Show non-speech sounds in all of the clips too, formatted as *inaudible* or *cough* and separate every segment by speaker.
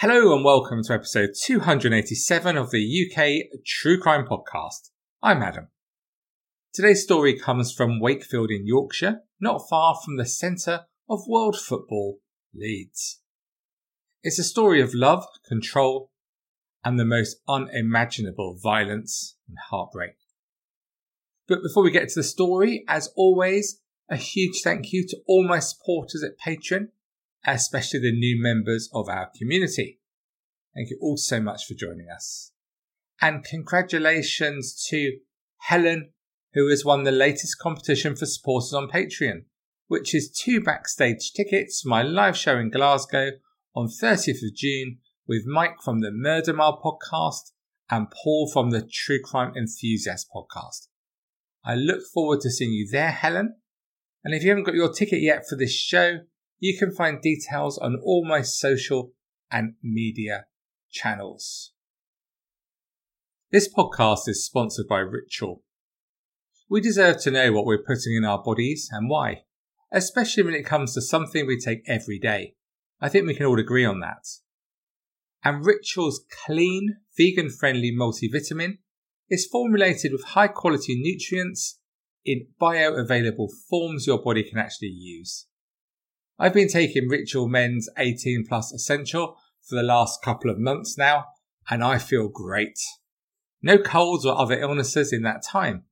Speaker 1: Hello and welcome to episode 287 of the UK True Crime Podcast. I'm Adam. Today's story comes from Wakefield in Yorkshire, not far from the centre of world football, Leeds. It's a story of love, control, and the most unimaginable violence and heartbreak. But before we get to the story, as always, a huge thank you to all my supporters at Patreon, especially the new members of our community. Thank you all so much for joining us. And congratulations to Helen, who has won the latest competition for supporters on Patreon, which is two backstage tickets my live show in Glasgow on 30th of June with Mike from the Murder Mile podcast and Paul from the True Crime Enthusiast podcast. I look forward to seeing you there, Helen. And if you haven't got your ticket yet for this show, you can find details on all my social and media channels. This podcast is sponsored by Ritual. We deserve to know what we're putting in our bodies and why, especially when it comes to something we take every day. I think we can all agree on that. And Ritual's clean, vegan friendly multivitamin is formulated with high quality nutrients in bioavailable forms your body can actually use. I've been taking Ritual Men's 18 Plus Essential for the last couple of months now, and I feel great. No colds or other illnesses in that time.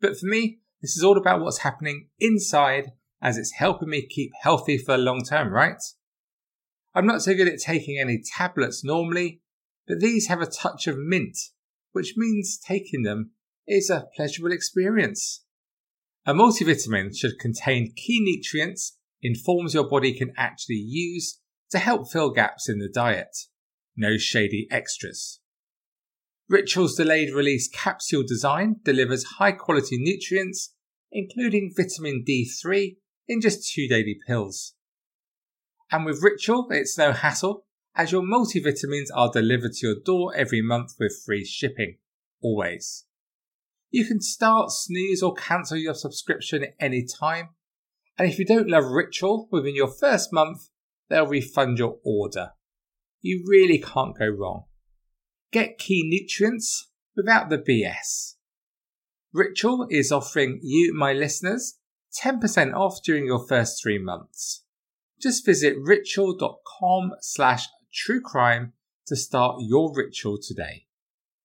Speaker 1: But for me, this is all about what's happening inside as it's helping me keep healthy for the long term, right? I'm not so good at taking any tablets normally, but these have a touch of mint, which means taking them is a pleasurable experience. A multivitamin should contain key nutrients in forms your body can actually use to help fill gaps in the diet. No shady extras. Ritual's delayed release capsule design delivers high quality nutrients, including vitamin D3, in just two daily pills. And with Ritual, it's no hassle, as your multivitamins are delivered to your door every month with free shipping. Always. You can start, snooze, or cancel your subscription at any time and if you don't love Ritual within your first month, they'll refund your order. You really can't go wrong. Get key nutrients without the BS. Ritual is offering you, my listeners, 10% off during your first three months. Just visit ritual.com slash true crime to start your ritual today.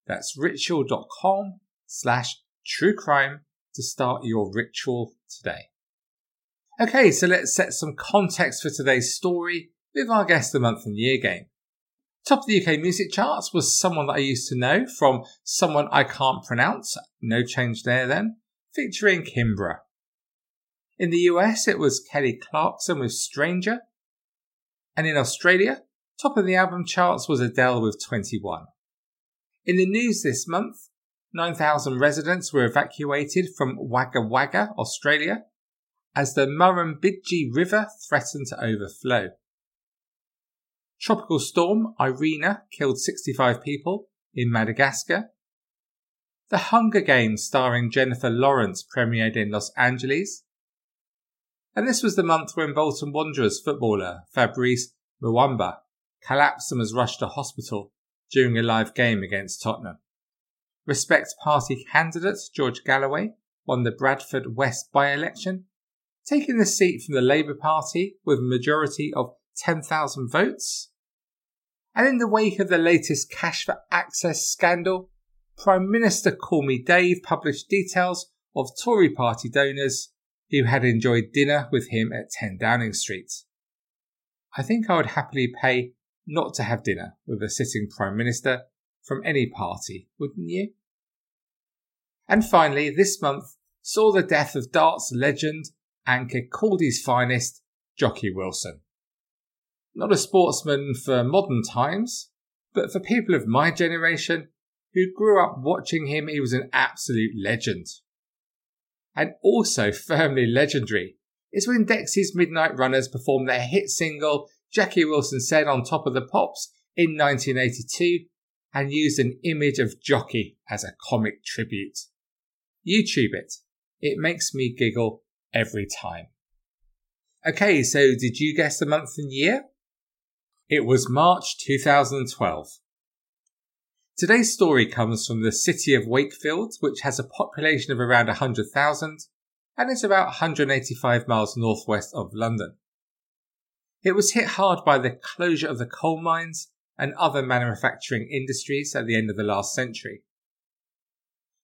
Speaker 1: That's ritual.com slash true crime to start your ritual today. Okay, so let's set some context for today's story with our guest the month and year game. Top of the UK music charts was someone that I used to know from someone I can't pronounce, no change there then, featuring Kimbra. In the US, it was Kelly Clarkson with Stranger. And in Australia, top of the album charts was Adele with 21. In the news this month, 9,000 residents were evacuated from Wagga Wagga, Australia, as the Murrumbidgee River threatened to overflow. Tropical storm Irina killed 65 people in Madagascar. The Hunger Games starring Jennifer Lawrence premiered in Los Angeles. And this was the month when Bolton Wanderers footballer Fabrice Muamba collapsed and was rushed to hospital during a live game against Tottenham. Respect Party candidate George Galloway won the Bradford West by-election taking the seat from the Labour Party with a majority of 10,000 votes. And in the wake of the latest cash for access scandal, Prime Minister Call Me Dave published details of Tory party donors who had enjoyed dinner with him at 10 Downing Street. I think I would happily pay not to have dinner with a sitting Prime Minister from any party, wouldn't you? And finally, this month saw the death of darts legend and his finest, Jocky Wilson. Not a sportsman for modern times, but for people of my generation who grew up watching him, he was an absolute legend. And also firmly legendary is when Dexys Midnight Runners performed their hit single Jackie Wilson Said on Top of the Pops in 1982 and used an image of Jocky as a comic tribute. YouTube it. It makes me giggle every time. Okay, so did you guess the month and year? It was March 2012. Today's story comes from the city of Wakefield, which has a population of around 100,000 and is about 185 miles northwest of London. It was hit hard by the closure of the coal mines and other manufacturing industries at the end of the last century.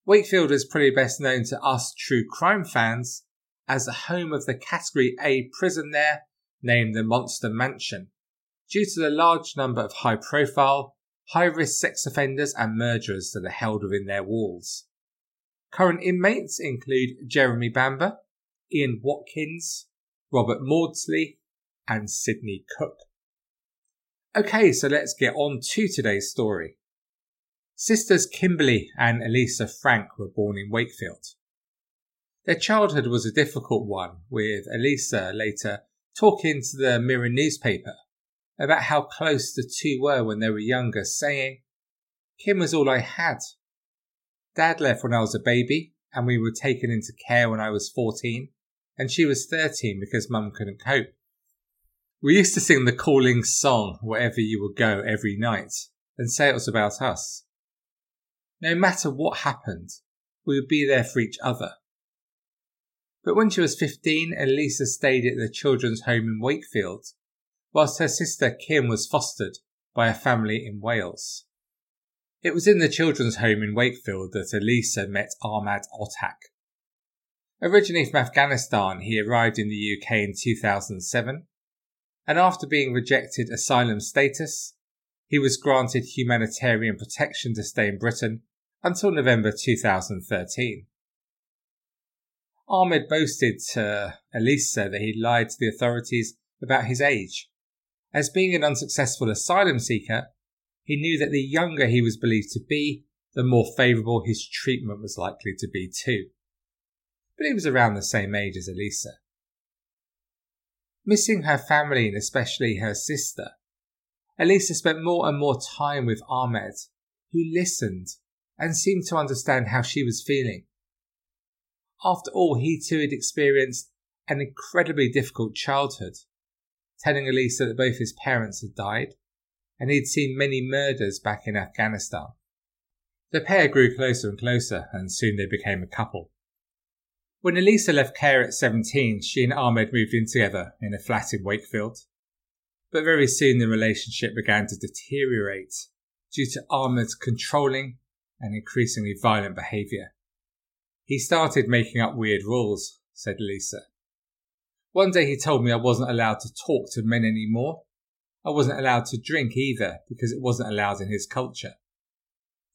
Speaker 1: Wakefield is probably best known to us true crime fans as the home of the Category A prison there, named the Monster Mansion, due to the large number of high profile, high risk sex offenders and murderers that are held within their walls. Current inmates include Jeremy Bamber, Ian Watkins, Robert Maudsley, and Sidney Cooke. Okay, so let's get on to today's story. Sisters Kimberley and Elisa Frank were born in Wakefield. Their childhood was a difficult one, with Elisa later talking to the Mirror newspaper about how close the two were when they were younger, saying, Kim was all I had. Dad left when I was a baby, and we were taken into care when I was 14, and she was 13 because mum couldn't cope. We used to sing the calling song wherever you would go every night and say it was about us. No matter what happened, we would be there for each other. But when she was 15, Elisa stayed at the children's home in Wakefield whilst her sister Kim was fostered by a family in Wales. It was in the children's home in Wakefield that Elisa met Ahmad Otak. Originally from Afghanistan, he arrived in the UK in 2007, and after being rejected asylum status, he was granted humanitarian protection to stay in Britain until November 2013. Ahmed boasted to Elisa that he lied to the authorities about his age as being an unsuccessful asylum seeker, he knew that the younger he was believed to be, the more favourable his treatment was likely to be too. But he was around the same age as Elisa. Missing her family and especially her sister, Elisa spent more and more time with Ahmed, who listened and seemed to understand how she was feeling. After all, he too had experienced an incredibly difficult childhood telling Elisa that both his parents had died, and he'd seen many murders back in Afghanistan. The pair grew closer and closer, and soon they became a couple. When Elisa left care at 17, she and Ahmed moved in together in a flat in Wakefield. But very soon the relationship began to deteriorate due to Ahmed's controlling and increasingly violent behaviour. He started making up weird rules, said Lisa. One day he told me I wasn't allowed to talk to men anymore. I wasn't allowed to drink either because it wasn't allowed in his culture.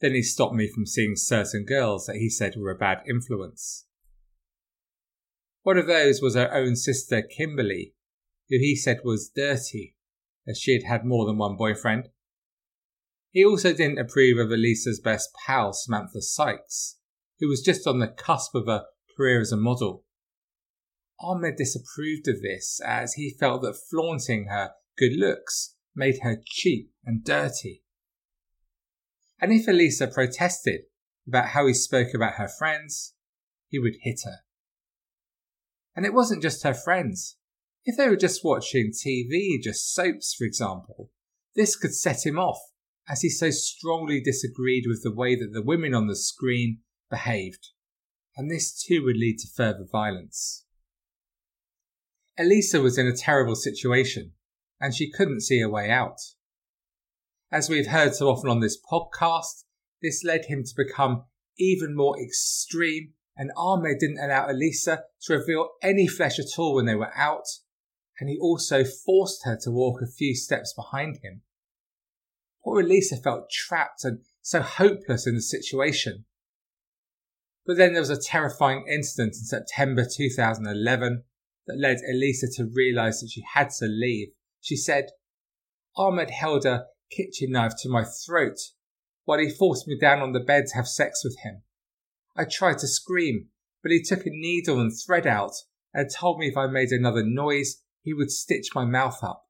Speaker 1: Then he stopped me from seeing certain girls that he said were a bad influence. One of those was her own sister Kimberley, who he said was dirty, as she had had more than one boyfriend. He also didn't approve of Elisa's best pal, Samantha Sykes, who was just on the cusp of a career as a model. Ahmed disapproved of this as he felt that flaunting her good looks made her cheap and dirty. And if Elisa protested about how he spoke about her friends, he would hit her. And it wasn't just her friends. If they were just watching TV, just soaps, for example, this could set him off as he so strongly disagreed with the way that the women on the screen behaved. And this too would lead to further violence. Elisa was in a terrible situation, and she couldn't see a way out. As we've heard so often on this podcast, this led him to become even more extreme, and Ahmed didn't allow Elisa to reveal any flesh at all when they were out, and he also forced her to walk a few steps behind him. Poor Elisa felt trapped and so hopeless in the situation. But then there was a terrifying incident in September 2011 that led Elisa to realize that she had to leave. She said, Ahmed held a kitchen knife to my throat while he forced me down on the bed to have sex with him. I tried to scream, but he took a needle and thread out and told me if I made another noise, he would stitch my mouth up.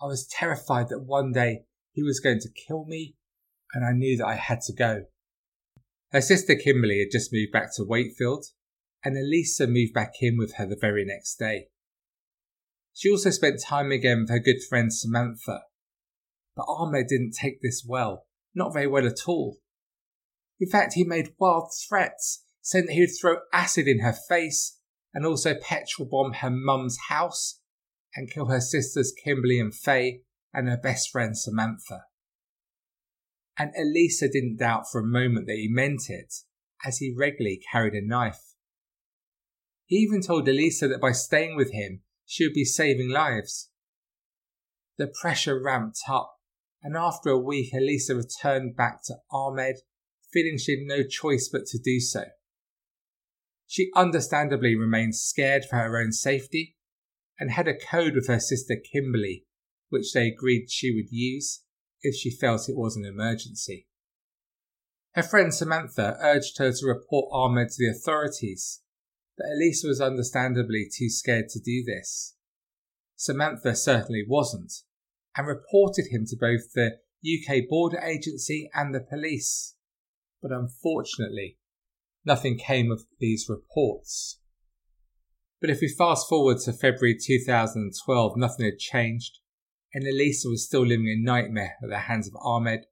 Speaker 1: I was terrified that one day he was going to kill me, and I knew that I had to go. Her sister Kimberley had just moved back to Wakefield, and Elisa moved back in with her the very next day. She also spent time again with her good friend Samantha. But Ahmed didn't take this well, not very well at all. In fact, he made wild threats, saying that he would throw acid in her face and also petrol bomb her mum's house and kill her sisters Kimberly and Faye and her best friend Samantha. And Elisa didn't doubt for a moment that he meant it, as he regularly carried a knife. He even told Elisa that by staying with him, she would be saving lives. The pressure ramped up, and after a week, Elisa returned back to Ahmed, feeling she had no choice but to do so. She understandably remained scared for her own safety and had a code with her sister Kimberley, which they agreed she would use if she felt it was an emergency. Her friend Samantha urged her to report Ahmed to the authorities, but Elisa was understandably too scared to do this. Samantha certainly wasn't, and reported him to both the UK Border Agency and the police. But unfortunately, nothing came of these reports. But if we fast forward to February 2012, nothing had changed, and Elisa was still living a nightmare at the hands of Ahmed,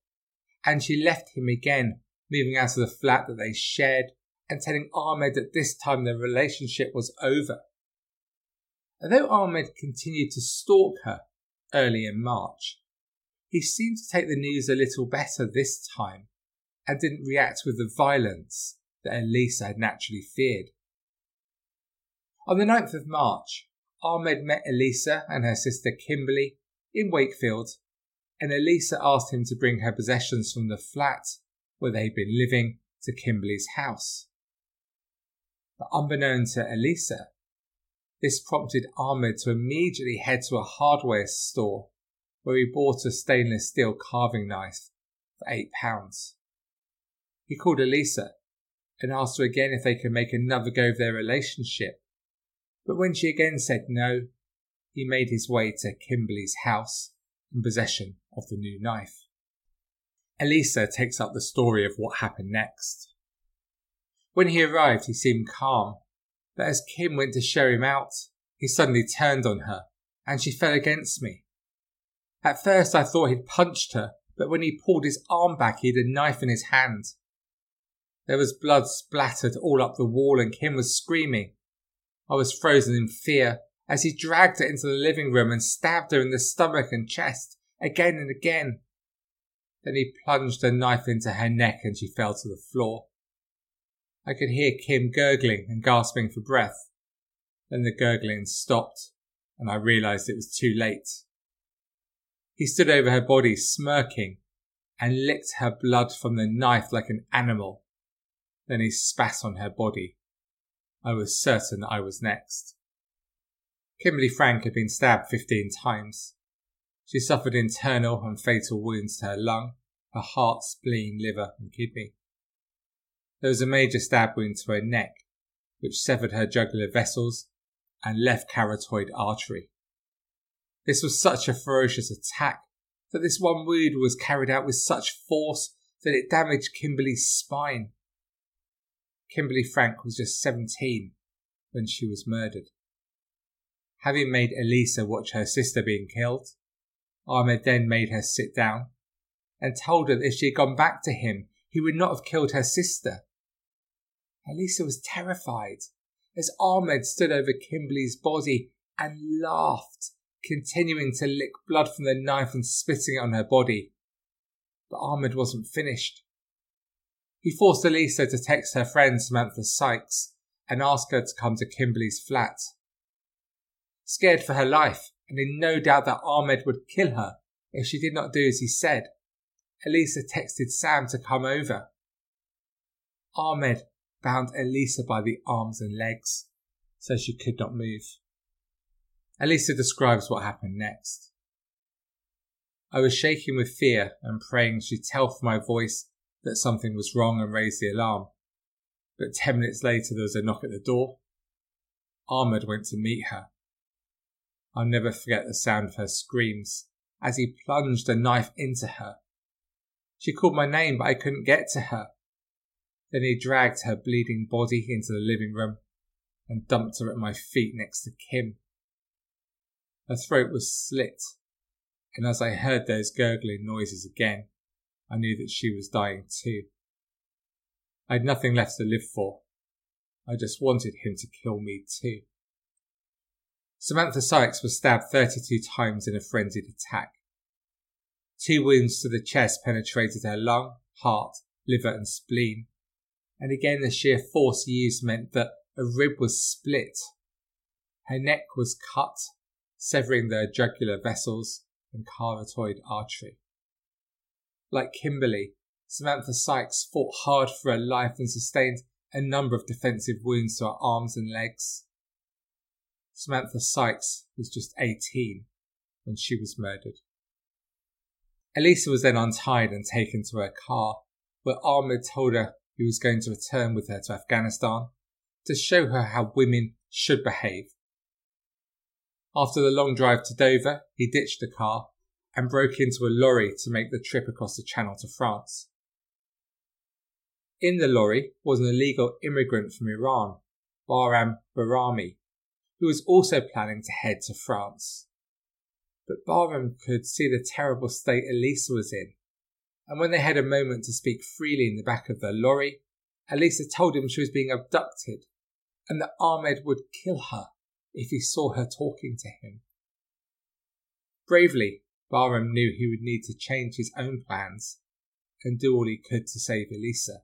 Speaker 1: and she left him again, moving out of the flat that they shared and telling Ahmed that this time their relationship was over. Although Ahmed continued to stalk her early in March, he seemed to take the news a little better this time and didn't react with the violence that Elisa had naturally feared. On the 9th of March, Ahmed met Elisa and her sister Kimberley in Wakefield, and Elisa asked him to bring her possessions from the flat where they had been living to Kimberley's house. But unbeknown to Elisa, this prompted Ahmed to immediately head to a hardware store where he bought a stainless steel carving knife for eight pounds. He called Elisa and asked her again if they could make another go of their relationship. But when she again said no, he made his way to Kimberley's house in possession of the new knife. Elisa takes up the story of what happened next. When he arrived, he seemed calm, but as Kim went to show him out, he suddenly turned on her, and she fell against me. At first, I thought he'd punched her, but when he pulled his arm back, he had a knife in his hand. There was blood splattered all up the wall, and Kim was screaming. I was frozen in fear as he dragged her into the living room and stabbed her in the stomach and chest again and again. Then he plunged a knife into her neck and she fell to the floor. I could hear Kim gurgling and gasping for breath. Then the gurgling stopped, and I realized it was too late. He stood over her body, smirking, and licked her blood from the knife like an animal. Then he spat on her body. I was certain I was next. Kimberley Frank had been stabbed 15 times. She suffered internal and fatal wounds to her lung, her heart, spleen, liver, and kidney. There was a major stab wound to her neck, which severed her jugular vessels and left carotid artery. This was such a ferocious attack that this one wound was carried out with such force that it damaged Kimberley's spine. Kimberley Frank was just 17 when she was murdered. Having made Elisa watch her sister being killed, Ahmed then made her sit down and told her that if she had gone back to him, he would not have killed her sister. Elisa was terrified as Ahmed stood over Kimberley's body and laughed, continuing to lick blood from the knife and spitting it on her body. But Ahmed wasn't finished. He forced Elisa to text her friend Samantha Sykes and ask her to come to Kimberley's flat. Scared for her life and in no doubt that Ahmed would kill her if she did not do as he said, Elisa texted Sam to come over. Ahmed bound Elisa by the arms and legs so she could not move. Elisa describes what happened next. I was shaking with fear and praying she'd tell from my voice that something was wrong and raise the alarm. But ten minutes later there was a knock at the door. Ahmed went to meet her. I'll never forget the sound of her screams as he plunged a knife into her. She called my name, but I couldn't get to her. Then he dragged her bleeding body into the living room and dumped her at my feet next to Kim. Her throat was slit, and as I heard those gurgling noises again, I knew that she was dying too. I had nothing left to live for. I just wanted him to kill me too. Samantha Sykes was stabbed 32 times in a frenzied attack. Two wounds to the chest penetrated her lung, heart, liver, and spleen. And again, the sheer force used meant that a rib was split. Her neck was cut, severing the jugular vessels and carotid artery. Like Kimberley, Samantha Sykes fought hard for her life and sustained a number of defensive wounds to her arms and legs. Samantha Sykes was just 18 when she was murdered. Elisa was then untied and taken to her car, where Ahmed told her he was going to return with her to Afghanistan to show her how women should behave. After the long drive to Dover, he ditched the car and broke into a lorry to make the trip across the channel to France. In the lorry was an illegal immigrant from Iran, Bahram Bahrami, who was also planning to head to France. But Bahram could see the terrible state Elisa was in, and when they had a moment to speak freely in the back of the lorry, Elisa told him she was being abducted and that Ahmed would kill her if he saw her talking to him. Bravely, Bahram knew he would need to change his own plans and do all he could to save Elisa.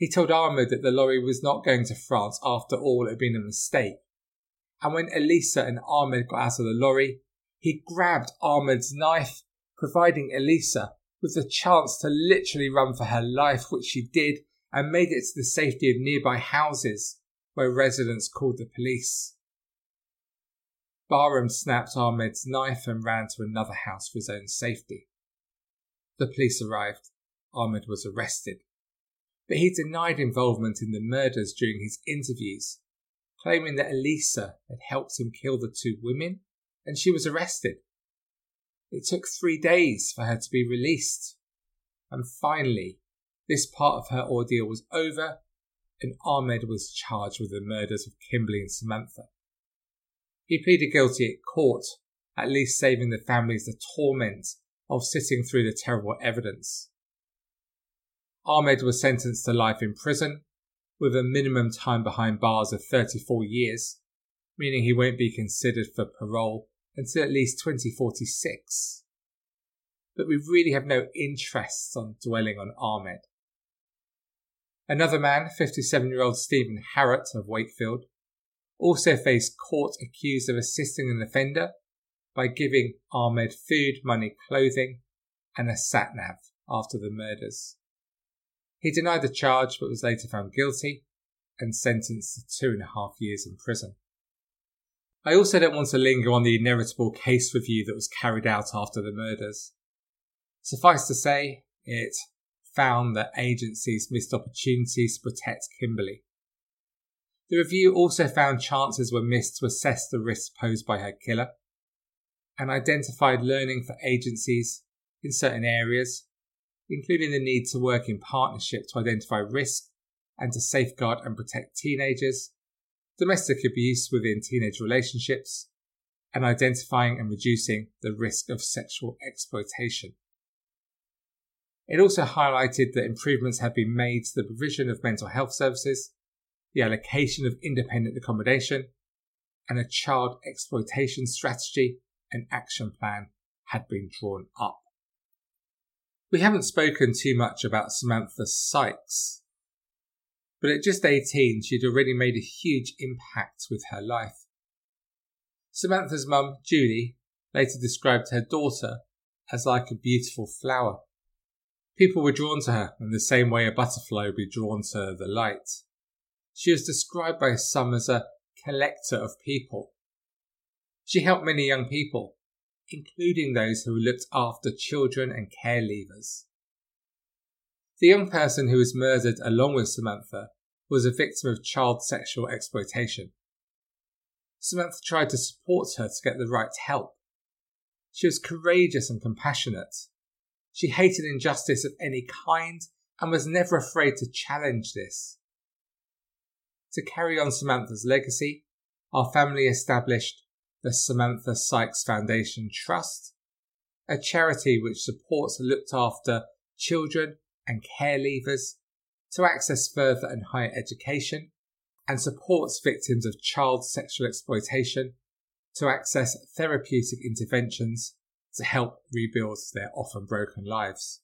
Speaker 1: He told Ahmed that the lorry was not going to France after all it had been a mistake. And when Elisa and Ahmed got out of the lorry, he grabbed Ahmed's knife, providing Elisa with the chance to literally run for her life, which she did, and made it to the safety of nearby houses where residents called the police. Bahram snapped Ahmed's knife and ran to another house for his own safety. The police arrived. Ahmed was arrested but he denied involvement in the murders during his interviews, claiming that Elisa had helped him kill the two women and she was arrested. It took three days for her to be released. And finally, this part of her ordeal was over and Ahmed was charged with the murders of Kimberley and Samantha. He pleaded guilty at court, at least saving the families the torment of sitting through the terrible evidence. Ahmed was sentenced to life in prison, with a minimum time behind bars of 34 years, meaning he won't be considered for parole until at least 2046. But we really have no interest on dwelling on Ahmed. Another man, 57 year old Stephen Harrott of Wakefield, also faced court accused of assisting an offender by giving Ahmed food, money, clothing, and a sat nav after the murders. He denied the charge but was later found guilty and sentenced to two and a half years in prison. I also don't want to linger on the inevitable case review that was carried out after the murders. Suffice to say, it found that agencies missed opportunities to protect Kimberley. The review also found chances were missed to assess the risks posed by her killer and identified learning for agencies in certain areas including the need to work in partnership to identify risk and to safeguard and protect teenagers, domestic abuse within teenage relationships, and identifying and reducing the risk of sexual exploitation. It also highlighted that improvements have been made to the provision of mental health services, the allocation of independent accommodation, and a child exploitation strategy and action plan had been drawn up. We haven't spoken too much about Samantha Sykes, but at just 18, she'd already made a huge impact with her life. Samantha's mum, Julie, later described her daughter as like a beautiful flower. People were drawn to her in the same way a butterfly would be drawn to the light. She was described by some as a collector of people. She helped many young people, including those who looked after children and care leavers. The young person who was murdered along with Samantha was a victim of child sexual exploitation. Samantha tried to support her to get the right help. She was courageous and compassionate. She hated injustice of any kind and was never afraid to challenge this. To carry on Samantha's legacy, our family established the Samantha Sykes Foundation Trust, a charity which supports looked after children and care leavers to access further and higher education and supports victims of child sexual exploitation to access therapeutic interventions to help rebuild their often broken lives.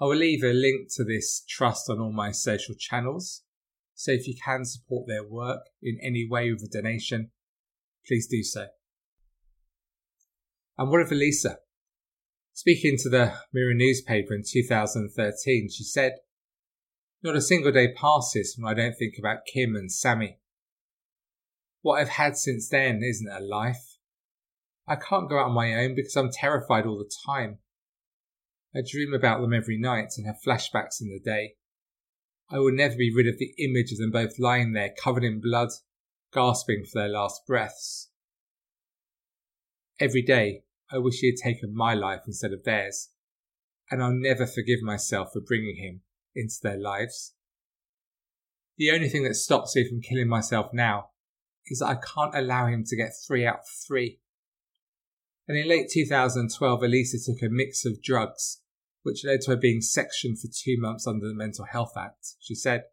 Speaker 1: I will leave a link to this trust on all my social channels, so if you can support their work in any way with a donation, please do so. And what of Elisa? Speaking to the Mirror newspaper in 2013, she said, Not a single day passes when I don't think about Kim and Sammy. What I've had since then isn't a life. I can't go out on my own because I'm terrified all the time. I dream about them every night and have flashbacks in the day. I will never be rid of the image of them both lying there covered in blood, gasping for their last breaths. Every day, I wish he had taken my life instead of theirs, and I'll never forgive myself for bringing him into their lives. The only thing that stops me from killing myself now is that I can't allow him to get three out of three. And in late 2012, Elisa took a mix of drugs, which led to her being sectioned for two months under the Mental Health Act. She said,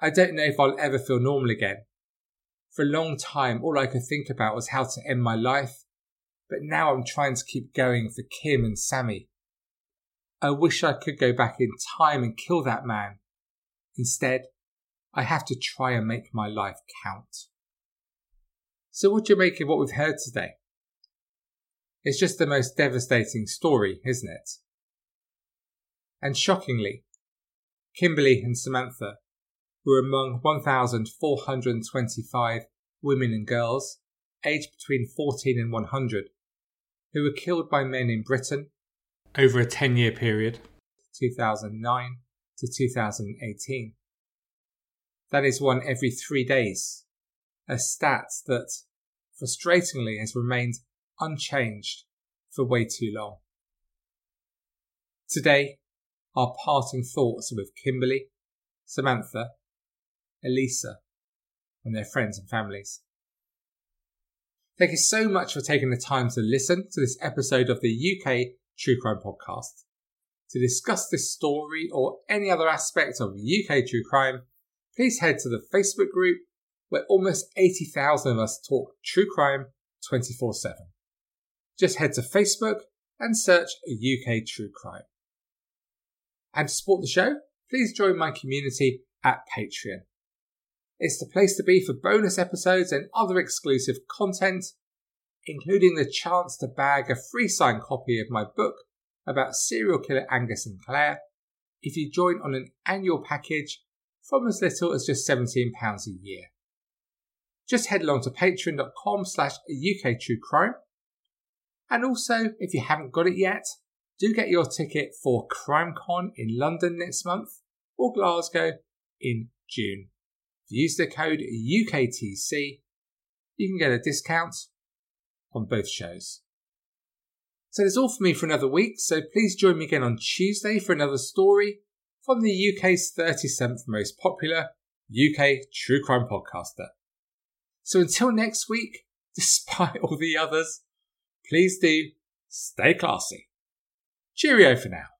Speaker 1: I don't know if I'll ever feel normal again. For a long time, all I could think about was how to end my life, but now I'm trying to keep going for Kim and Sammy. I wish I could go back in time and kill that man. Instead, I have to try and make my life count. So, what do you make of what we've heard today? It's just the most devastating story, isn't it? And shockingly, Kimberley and Samantha were among 1,425 women and girls aged between 14 and 100 who were killed by men in Britain over a 10 year period, 2009 to 2018. That is one every three days, a stat that frustratingly has remained unchanged for way too long. Today, our parting thoughts are with Kimberley, Samantha, Elisa, and their friends and families. Thank you so much for taking the time to listen to this episode of the UK True Crime Podcast. To discuss this story or any other aspect of UK true crime, please head to the Facebook group where almost 80,000 of us talk true crime 24 7. Just head to Facebook and search UK True Crime. And to support the show, please join my community at Patreon. It's the place to be for bonus episodes and other exclusive content, including the chance to bag a free signed copy of my book about serial killer Angus Sinclair if you join on an annual package from as little as just £17 a year. Just head along to patreon.com slash uktruecrime and also, if you haven't got it yet, do get your ticket for CrimeCon in London next month or Glasgow in June. If you use the code UKTC, you can get a discount on both shows. So that's all for me for another week, so please join me again on Tuesday for another story from the UK's 37th most popular UK true crime podcaster. So until next week, *laughs* despite all the others, please do stay classy. Cheerio for now.